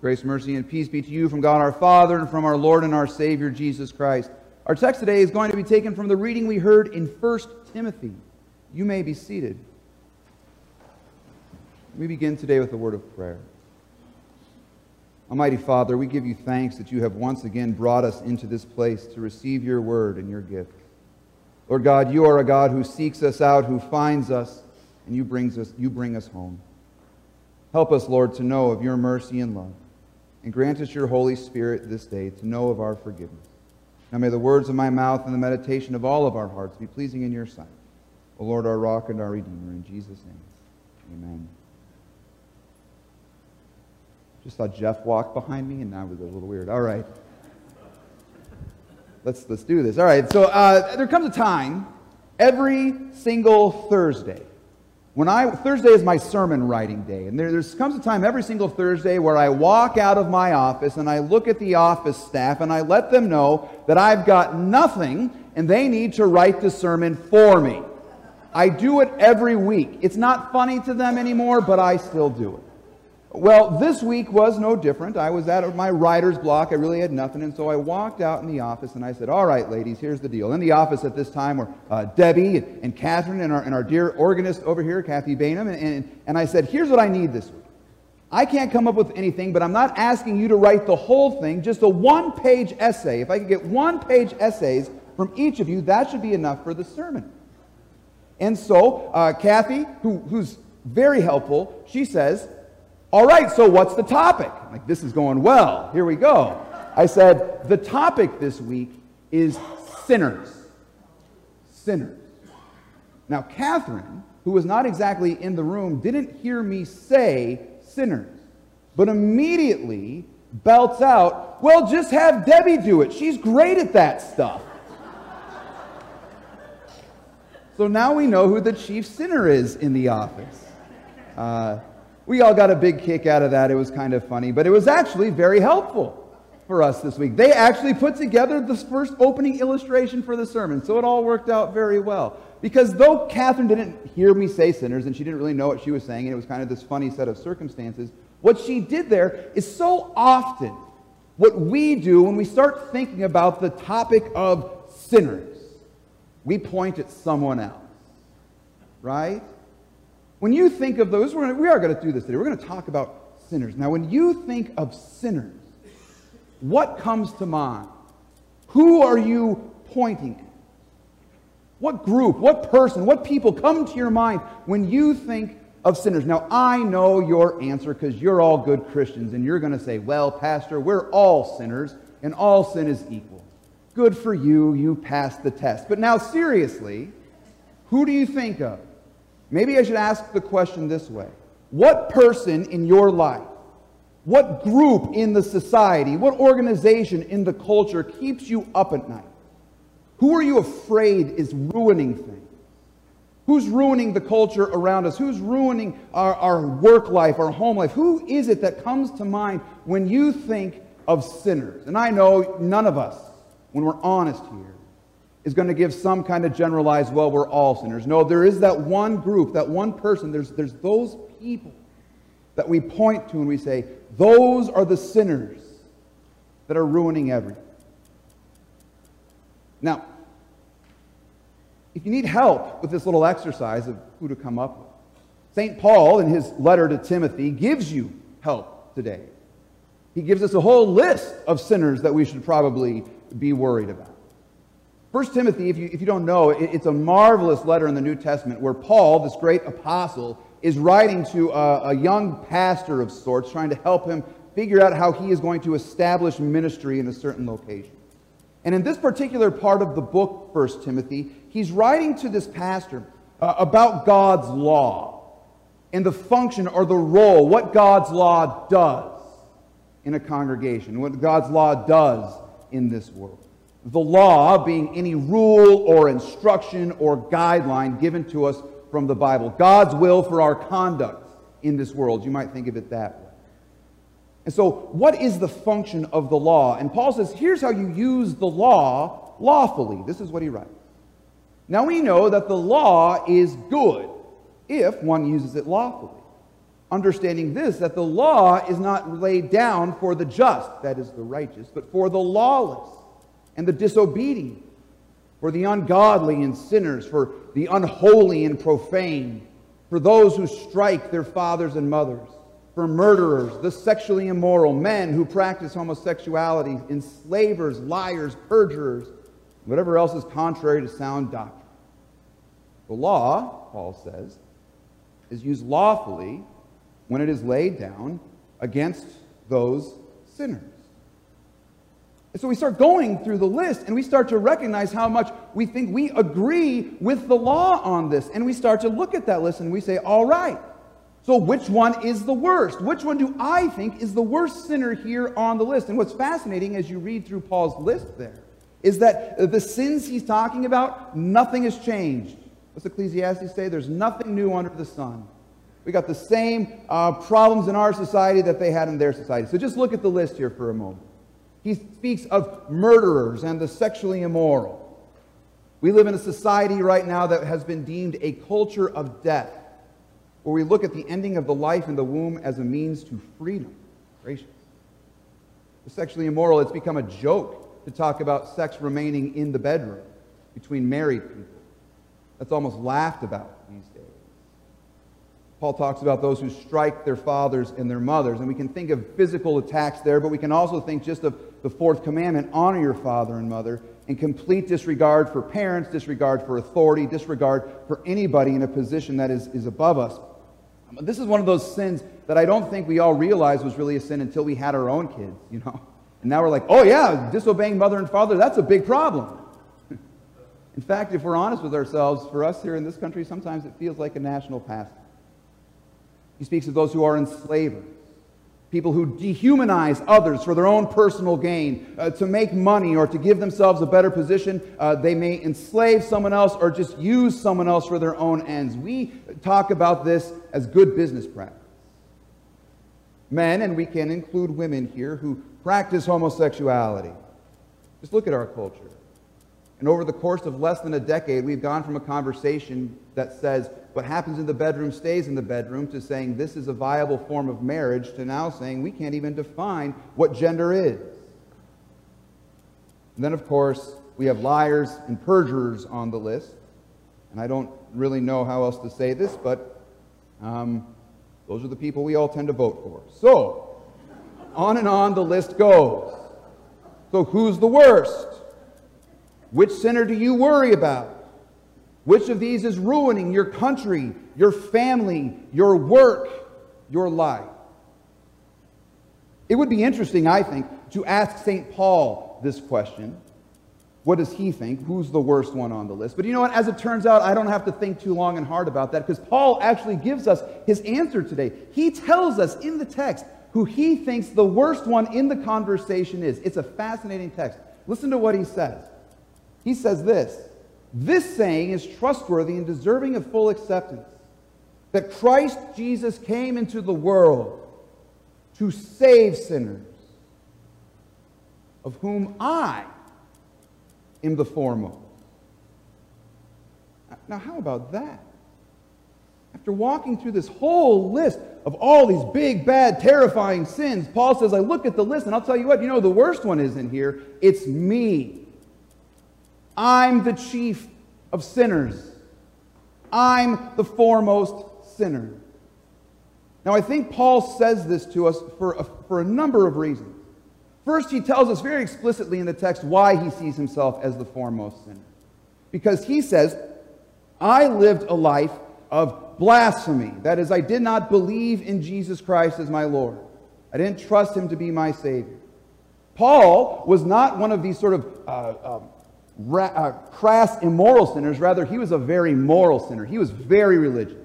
Grace, mercy, and peace be to you from God our Father and from our Lord and our Savior Jesus Christ. Our text today is going to be taken from the reading we heard in 1 Timothy. You may be seated. We begin today with a word of prayer. Almighty Father, we give you thanks that you have once again brought us into this place to receive your word and your gift. Lord God, you are a God who seeks us out, who finds us, and you, brings us, you bring us home. Help us, Lord, to know of your mercy and love and grant us your Holy Spirit this day to know of our forgiveness. Now may the words of my mouth and the meditation of all of our hearts be pleasing in your sight. O Lord, our rock and our redeemer, in Jesus' name, amen. Just saw Jeff walk behind me, and it was a little weird. All right. Let's, let's do this. All right, so uh, there comes a time every single Thursday when I, Thursday is my sermon writing day, and there comes a time every single Thursday where I walk out of my office and I look at the office staff and I let them know that I've got nothing and they need to write the sermon for me. I do it every week. It's not funny to them anymore, but I still do it. Well, this week was no different. I was at my writer's block. I really had nothing. And so I walked out in the office and I said, All right, ladies, here's the deal. In the office at this time were uh, Debbie and, and Catherine and our, and our dear organist over here, Kathy Bainham. And, and, and I said, Here's what I need this week. I can't come up with anything, but I'm not asking you to write the whole thing, just a one page essay. If I could get one page essays from each of you, that should be enough for the sermon. And so, uh, Kathy, who, who's very helpful, she says, all right, so what's the topic? like, this is going well. Here we go. I said, the topic this week is sinners. Sinners. Now, Catherine, who was not exactly in the room, didn't hear me say sinners, but immediately belts out, well, just have Debbie do it. She's great at that stuff. so now we know who the chief sinner is in the office. Uh, we all got a big kick out of that. It was kind of funny, but it was actually very helpful for us this week. They actually put together the first opening illustration for the sermon, so it all worked out very well. Because though Catherine didn't hear me say sinners and she didn't really know what she was saying, and it was kind of this funny set of circumstances, what she did there is so often what we do when we start thinking about the topic of sinners. We point at someone else, right? When you think of those, we're we are going to do this today. We're going to talk about sinners. Now, when you think of sinners, what comes to mind? Who are you pointing at? What group, what person, what people come to your mind when you think of sinners? Now, I know your answer because you're all good Christians, and you're going to say, Well, Pastor, we're all sinners, and all sin is equal. Good for you, you passed the test. But now, seriously, who do you think of? Maybe I should ask the question this way What person in your life, what group in the society, what organization in the culture keeps you up at night? Who are you afraid is ruining things? Who's ruining the culture around us? Who's ruining our, our work life, our home life? Who is it that comes to mind when you think of sinners? And I know none of us, when we're honest here, is going to give some kind of generalized, well, we're all sinners. No, there is that one group, that one person. There's, there's those people that we point to and we say, those are the sinners that are ruining everything. Now, if you need help with this little exercise of who to come up with, St. Paul, in his letter to Timothy, gives you help today. He gives us a whole list of sinners that we should probably be worried about. First Timothy, if you, if you don't know, it, it's a marvelous letter in the New Testament where Paul, this great apostle, is writing to a, a young pastor of sorts, trying to help him figure out how he is going to establish ministry in a certain location. And in this particular part of the book, First Timothy, he's writing to this pastor uh, about God's law and the function or the role, what God's law does in a congregation, what God's law does in this world. The law being any rule or instruction or guideline given to us from the Bible. God's will for our conduct in this world. You might think of it that way. And so, what is the function of the law? And Paul says, here's how you use the law lawfully. This is what he writes. Now we know that the law is good if one uses it lawfully. understanding this that the law is not laid down for the just, that is the righteous, but for the lawless and the disobedient, for the ungodly and sinners, for the unholy and profane, for those who strike their fathers and mothers, for murderers, the sexually immoral, men who practice homosexuality, enslavers, liars, perjurers, whatever else is contrary to sound doctrine. The law, Paul says, is used lawfully when it is laid down against those sinners. And so we start going through the list and we start to recognize how much we think we agree with the law on this. And we start to look at that list and we say, all right, so which one is the worst? Which one do I think is the worst sinner here on the list? And what's fascinating as you read through Paul's list there is that the sins he's talking about, nothing has changed. What's Ecclesiastes say? There's nothing new under the sun. We got the same uh, problems in our society that they had in their society. So just look at the list here for a moment. He speaks of murderers and the sexually immoral. We live in a society right now that has been deemed a culture of death, where we look at the ending of the life in the womb as a means to freedom. Gracious. The sexually immoral, it's become a joke to talk about sex remaining in the bedroom between married people. That's almost laughed about. Paul talks about those who strike their fathers and their mothers. And we can think of physical attacks there, but we can also think just of the fourth commandment honor your father and mother, and complete disregard for parents, disregard for authority, disregard for anybody in a position that is, is above us. This is one of those sins that I don't think we all realized was really a sin until we had our own kids, you know? And now we're like, oh yeah, disobeying mother and father, that's a big problem. in fact, if we're honest with ourselves, for us here in this country, sometimes it feels like a national pastime. He speaks of those who are enslavers, people who dehumanize others for their own personal gain, uh, to make money or to give themselves a better position. Uh, they may enslave someone else or just use someone else for their own ends. We talk about this as good business practice. Men, and we can include women here, who practice homosexuality. Just look at our culture. And over the course of less than a decade, we've gone from a conversation that says what happens in the bedroom stays in the bedroom to saying this is a viable form of marriage to now saying we can't even define what gender is. And then, of course, we have liars and perjurers on the list. And I don't really know how else to say this, but um, those are the people we all tend to vote for. So, on and on the list goes. So, who's the worst? Which sinner do you worry about? Which of these is ruining your country, your family, your work, your life? It would be interesting, I think, to ask St. Paul this question. What does he think? Who's the worst one on the list? But you know what? As it turns out, I don't have to think too long and hard about that because Paul actually gives us his answer today. He tells us in the text who he thinks the worst one in the conversation is. It's a fascinating text. Listen to what he says. He says this This saying is trustworthy and deserving of full acceptance that Christ Jesus came into the world to save sinners, of whom I am the foremost. Now, how about that? After walking through this whole list of all these big, bad, terrifying sins, Paul says, I look at the list and I'll tell you what, you know, the worst one is in here. It's me. I'm the chief of sinners. I'm the foremost sinner. Now, I think Paul says this to us for a, for a number of reasons. First, he tells us very explicitly in the text why he sees himself as the foremost sinner. Because he says, I lived a life of blasphemy. That is, I did not believe in Jesus Christ as my Lord. I didn't trust him to be my Savior. Paul was not one of these sort of uh, um, ra- uh, crass immoral sinners. Rather, he was a very moral sinner. He was very religious.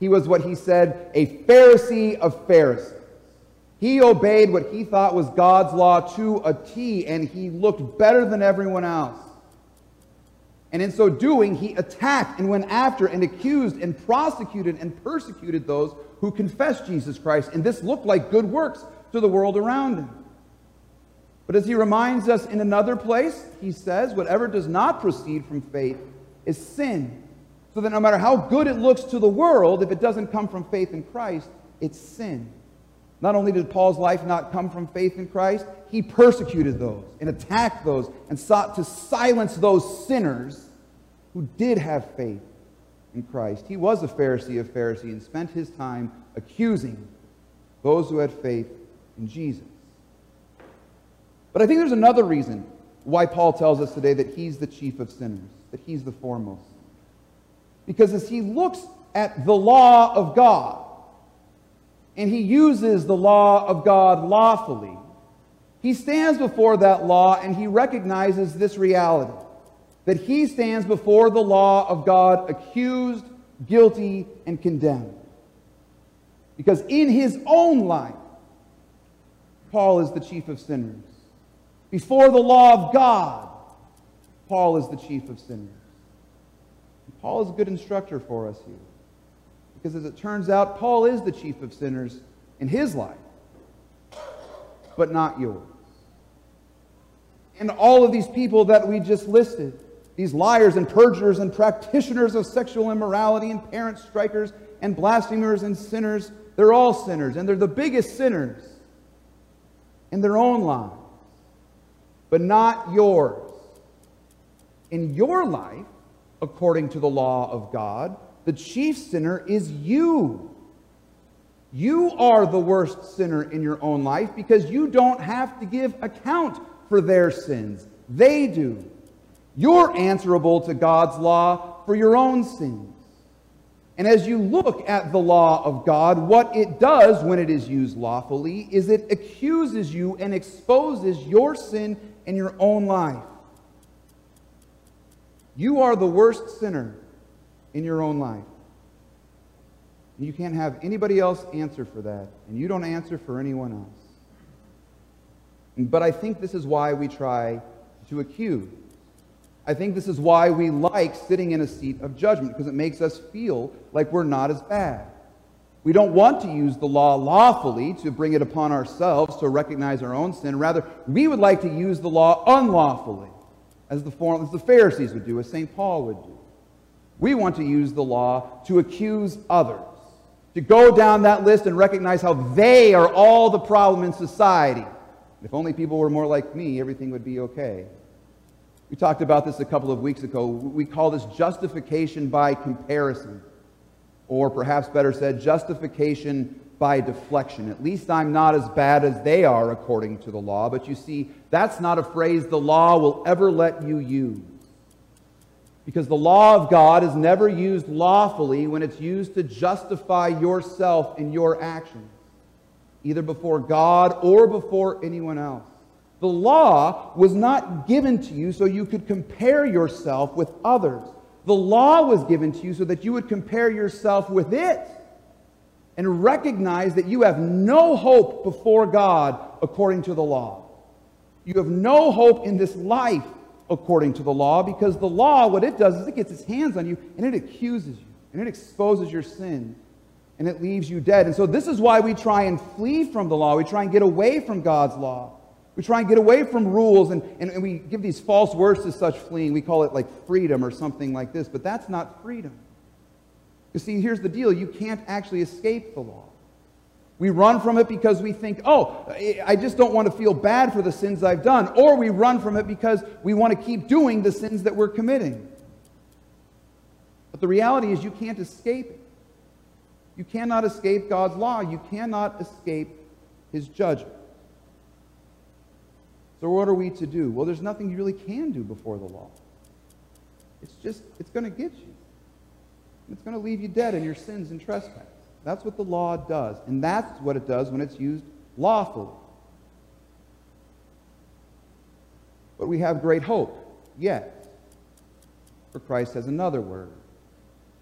He was what he said, a Pharisee of Pharisees. He obeyed what he thought was God's law to a T, and he looked better than everyone else. And in so doing, he attacked and went after and accused and prosecuted and persecuted those who confessed Jesus Christ. And this looked like good works to the world around him. But as he reminds us in another place, he says, whatever does not proceed from faith is sin. So that no matter how good it looks to the world, if it doesn't come from faith in Christ, it's sin. Not only did Paul's life not come from faith in Christ, he persecuted those and attacked those and sought to silence those sinners who did have faith in Christ. He was a Pharisee of Pharisees and spent his time accusing those who had faith in Jesus. But I think there's another reason why Paul tells us today that he's the chief of sinners, that he's the foremost. Because as he looks at the law of God, and he uses the law of God lawfully, he stands before that law and he recognizes this reality that he stands before the law of God accused, guilty, and condemned. Because in his own life, Paul is the chief of sinners. Before the law of God, Paul is the chief of sinners. And Paul is a good instructor for us here. Because as it turns out, Paul is the chief of sinners in his life, but not yours. And all of these people that we just listed, these liars and perjurers and practitioners of sexual immorality and parent strikers and blasphemers and sinners, they're all sinners, and they're the biggest sinners in their own lives, but not yours. In your life, according to the law of God, the chief sinner is you. You are the worst sinner in your own life because you don't have to give account for their sins. They do. You're answerable to God's law for your own sins. And as you look at the law of God, what it does when it is used lawfully is it accuses you and exposes your sin in your own life. You are the worst sinner in your own life. You can't have anybody else answer for that, and you don't answer for anyone else. But I think this is why we try to accuse. I think this is why we like sitting in a seat of judgment, because it makes us feel like we're not as bad. We don't want to use the law lawfully to bring it upon ourselves to recognize our own sin. Rather, we would like to use the law unlawfully, as the, as the Pharisees would do, as St. Paul would do. We want to use the law to accuse others, to go down that list and recognize how they are all the problem in society. If only people were more like me, everything would be okay. We talked about this a couple of weeks ago. We call this justification by comparison, or perhaps better said, justification by deflection. At least I'm not as bad as they are according to the law. But you see, that's not a phrase the law will ever let you use. Because the law of God is never used lawfully when it's used to justify yourself in your actions, either before God or before anyone else. The law was not given to you so you could compare yourself with others. The law was given to you so that you would compare yourself with it and recognize that you have no hope before God according to the law. You have no hope in this life according to the law because the law, what it does is it gets its hands on you and it accuses you and it exposes your sin and it leaves you dead. And so this is why we try and flee from the law. We try and get away from God's law. We try and get away from rules and, and, and, we give these false words to such fleeing. We call it like freedom or something like this, but that's not freedom. You see, here's the deal you can't actually escape the law. We run from it because we think, oh, I just don't want to feel bad for the sins I've done. Or we run from it because we want to keep doing the sins that we're committing. But the reality is, you can't escape it. You cannot escape God's law. You cannot escape His judgment. So, what are we to do? Well, there's nothing you really can do before the law. It's just, it's going to get you. It's going to leave you dead in your sins and trespasses. That's what the law does. And that's what it does when it's used lawfully. But we have great hope yet. For Christ has another word.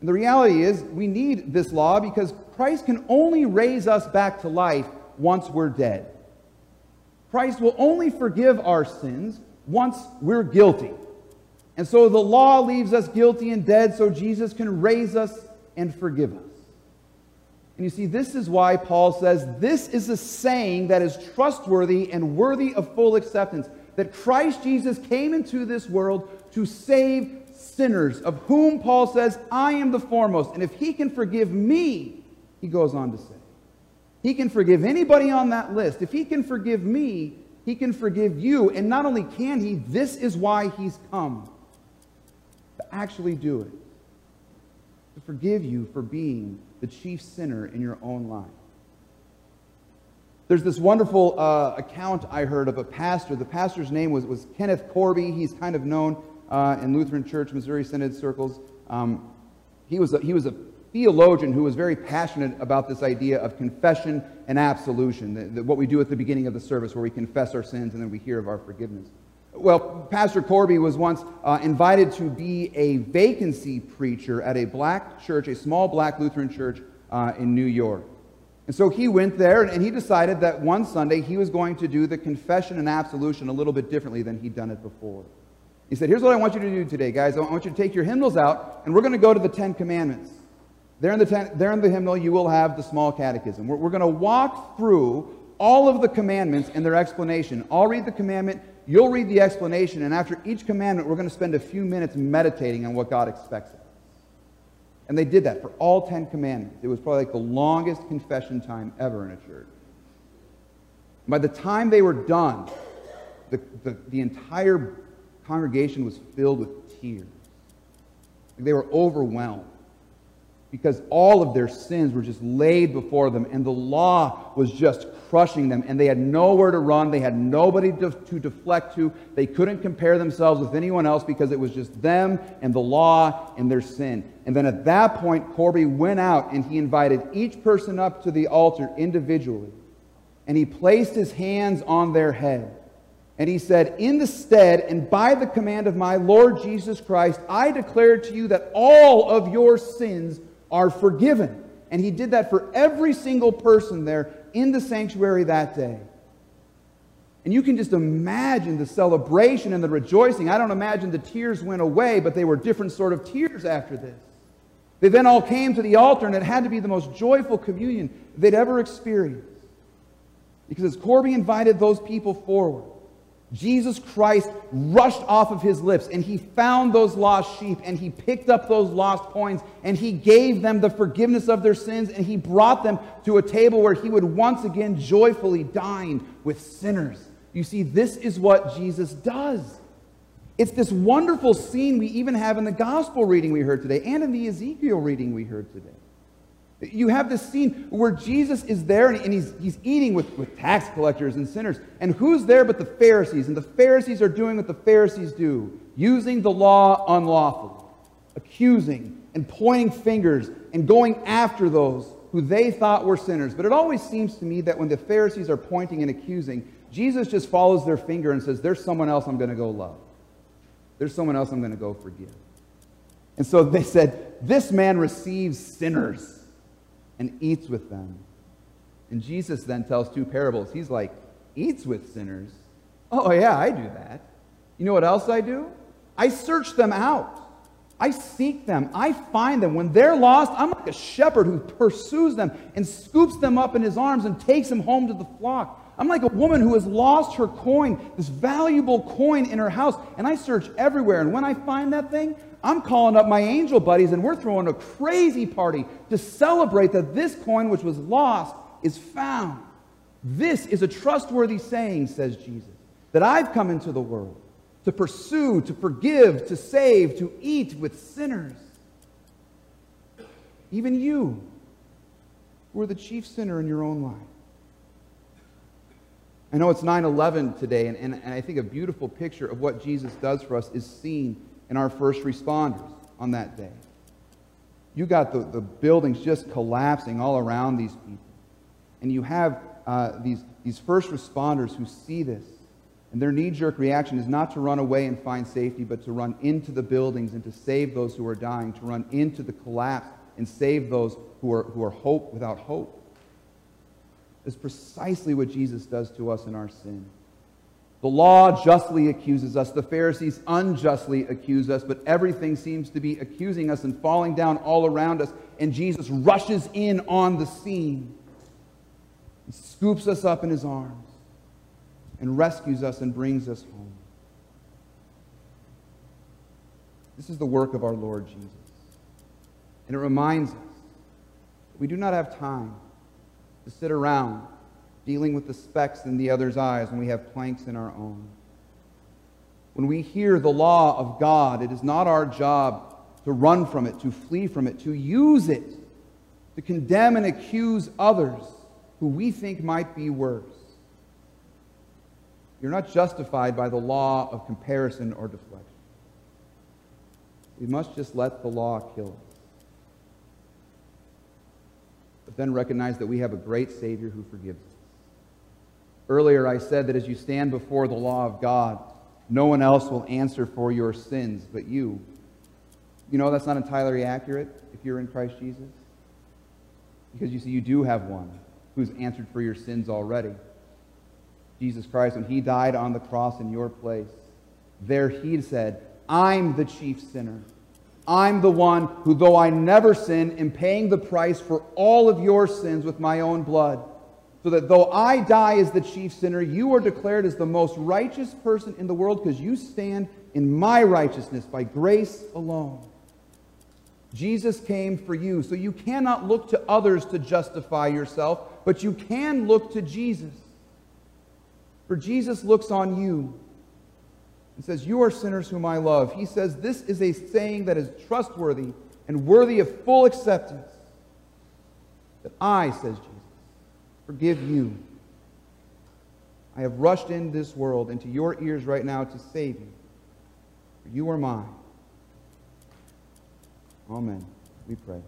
And the reality is, we need this law because Christ can only raise us back to life once we're dead. Christ will only forgive our sins once we're guilty. And so the law leaves us guilty and dead, so Jesus can raise us and forgive us. And you see, this is why Paul says this is a saying that is trustworthy and worthy of full acceptance that Christ Jesus came into this world to save sinners, of whom Paul says, I am the foremost. And if he can forgive me, he goes on to say, He can forgive anybody on that list. If he can forgive me, he can forgive you. And not only can he, this is why he's come to actually do it. To forgive you for being the chief sinner in your own life. There's this wonderful uh, account I heard of a pastor. The pastor's name was, was Kenneth Korby. He's kind of known uh, in Lutheran Church, Missouri Synod circles. Um, he, was a, he was a theologian who was very passionate about this idea of confession and absolution, the, the, what we do at the beginning of the service, where we confess our sins and then we hear of our forgiveness. Well, Pastor Korby was once uh, invited to be a vacancy preacher at a black church, a small black Lutheran church uh, in New York. And so he went there and he decided that one Sunday he was going to do the confession and absolution a little bit differently than he'd done it before. He said, Here's what I want you to do today, guys. I want you to take your hymnals out and we're going to go to the Ten Commandments. There in the, there in the hymnal, you will have the small catechism. We're, we're going to walk through all of the commandments and their explanation. I'll read the commandment, you'll read the explanation, and after each commandment, we're going to spend a few minutes meditating on what God expects of us. And they did that for all Ten Commandments. It was probably like the longest confession time ever in a church. By the time they were done, the, the, the entire congregation was filled with tears. They were overwhelmed because all of their sins were just laid before them, and the law was just crushing them, and they had nowhere to run. They had nobody to, to, deflect to. They couldn't compare themselves with anyone else because it was just them and the law and their sin. And then at that point, Korby went out and he invited each person up to the altar individually, and he placed his hands on their head. And he said, In the stead and by the command of my Lord Jesus Christ, I declare to you that all of your sins are forgiven. And he did that for every single person there in the sanctuary that day. And you can just imagine the celebration and the rejoicing. I don't imagine the tears went away, but they were different sort of tears after this. They then all came to the altar, and it had to be the most joyful communion they'd ever experienced. Because as Korby invited those people forward, Jesus Christ rushed off of his lips and he found those lost sheep and he picked up those lost coins and he gave them the forgiveness of their sins and he brought them to a table where he would once again joyfully dine with sinners. You see, this is what Jesus does. It's this wonderful scene we even have in the gospel reading we heard today and in the Ezekiel reading we heard today. You have this scene where Jesus is there and he's, he's eating with, with tax collectors and sinners. And who's there but the Pharisees? And the Pharisees are doing what the Pharisees do using the law unlawfully, accusing and pointing fingers and going after those who they thought were sinners. But it always seems to me that when the Pharisees are pointing and accusing, Jesus just follows their finger and says, There's someone else I'm going to go love. There's someone else I'm going to go forgive. And so they said, This man receives sinners and eats with them. And Jesus then tells two parables. He's like, eats with sinners. Oh, yeah, I do that. You know what else I do? I search them out. I seek them. I find them. When they're lost, I'm like a shepherd who pursues them and scoops them up in his arms and takes them home to the flock. I'm like a woman who has lost her coin, this valuable coin in her house, and I search everywhere. And when I find that thing, I'm calling up my angel buddies and we're throwing a crazy party to celebrate that this coin, which was lost, is found. This is a trustworthy saying, says Jesus, that I've come into the world to pursue, to forgive, to save, to eat with sinners. Even you, who are the chief sinner in your own life. I know it's 9 11 today, and, and, and I think a beautiful picture of what Jesus does for us is seen and our first responders on that day. You got the, the buildings just collapsing all around these people. And you have uh, these, these first responders who see this. And their knee jerk reaction is not to run away and find safety, but to run into the buildings and to save those who are dying, to run into the collapse and save those who are, who are hope without hope. It's precisely what Jesus does to us in our sin. The law justly accuses us. The Pharisees unjustly accuse us, but everything seems to be accusing us and falling down all around us. And Jesus rushes in on the scene, he scoops us up in his arms, and rescues us and brings us home. This is the work of our Lord Jesus. And it reminds us that we do not have time to sit around dealing with the specks in the other's eyes when we have planks in our own. When we hear the law of God, it is not our job to run from it, to flee from it, to use it to condemn and accuse others who we think might be worse. You're not justified by the law of comparison or deflection. We must just let the law kill us. But then recognize that we have a great Savior who forgives us. Earlier, I said that as you stand before the law of God, no one else will answer for your sins but you. You know that's not entirely accurate if you're in Christ Jesus. Because you see, you do have one who's answered for your sins already. Jesus Christ, when he died on the cross in your place, there he said, I'm the chief sinner. I'm the one who, though I never sinned, am paying the price for all of your sins with my own blood. So that though I die as the chief sinner, you are declared as the most righteous person in the world because you stand in my righteousness by grace alone. Jesus came for you, so you cannot look to others to justify yourself, but you can look to Jesus. For Jesus looks on you and says, You are sinners whom I love. He says, This is a saying that is trustworthy and worthy of full acceptance. That I, says Jesus, forgive you. I have rushed in this world into your ears right now to save you. For you are mine. Amen. We pray.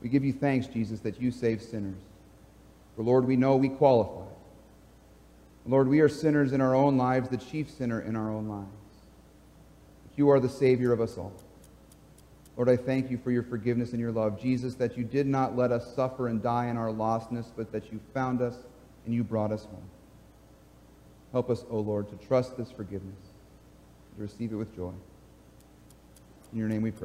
We give you thanks, Jesus, that you save sinners. For, Lord, we know we qualify. Lord, we are sinners in our own lives, the chief sinner in our own lives. But you are the Savior of us all. Lord, I thank you for your forgiveness and your love. Jesus, that you did not let us suffer and die in our lostness, but that you found us and you brought us home. Help us, O Lord, to trust this forgiveness, to receive it with joy. In your name we pray.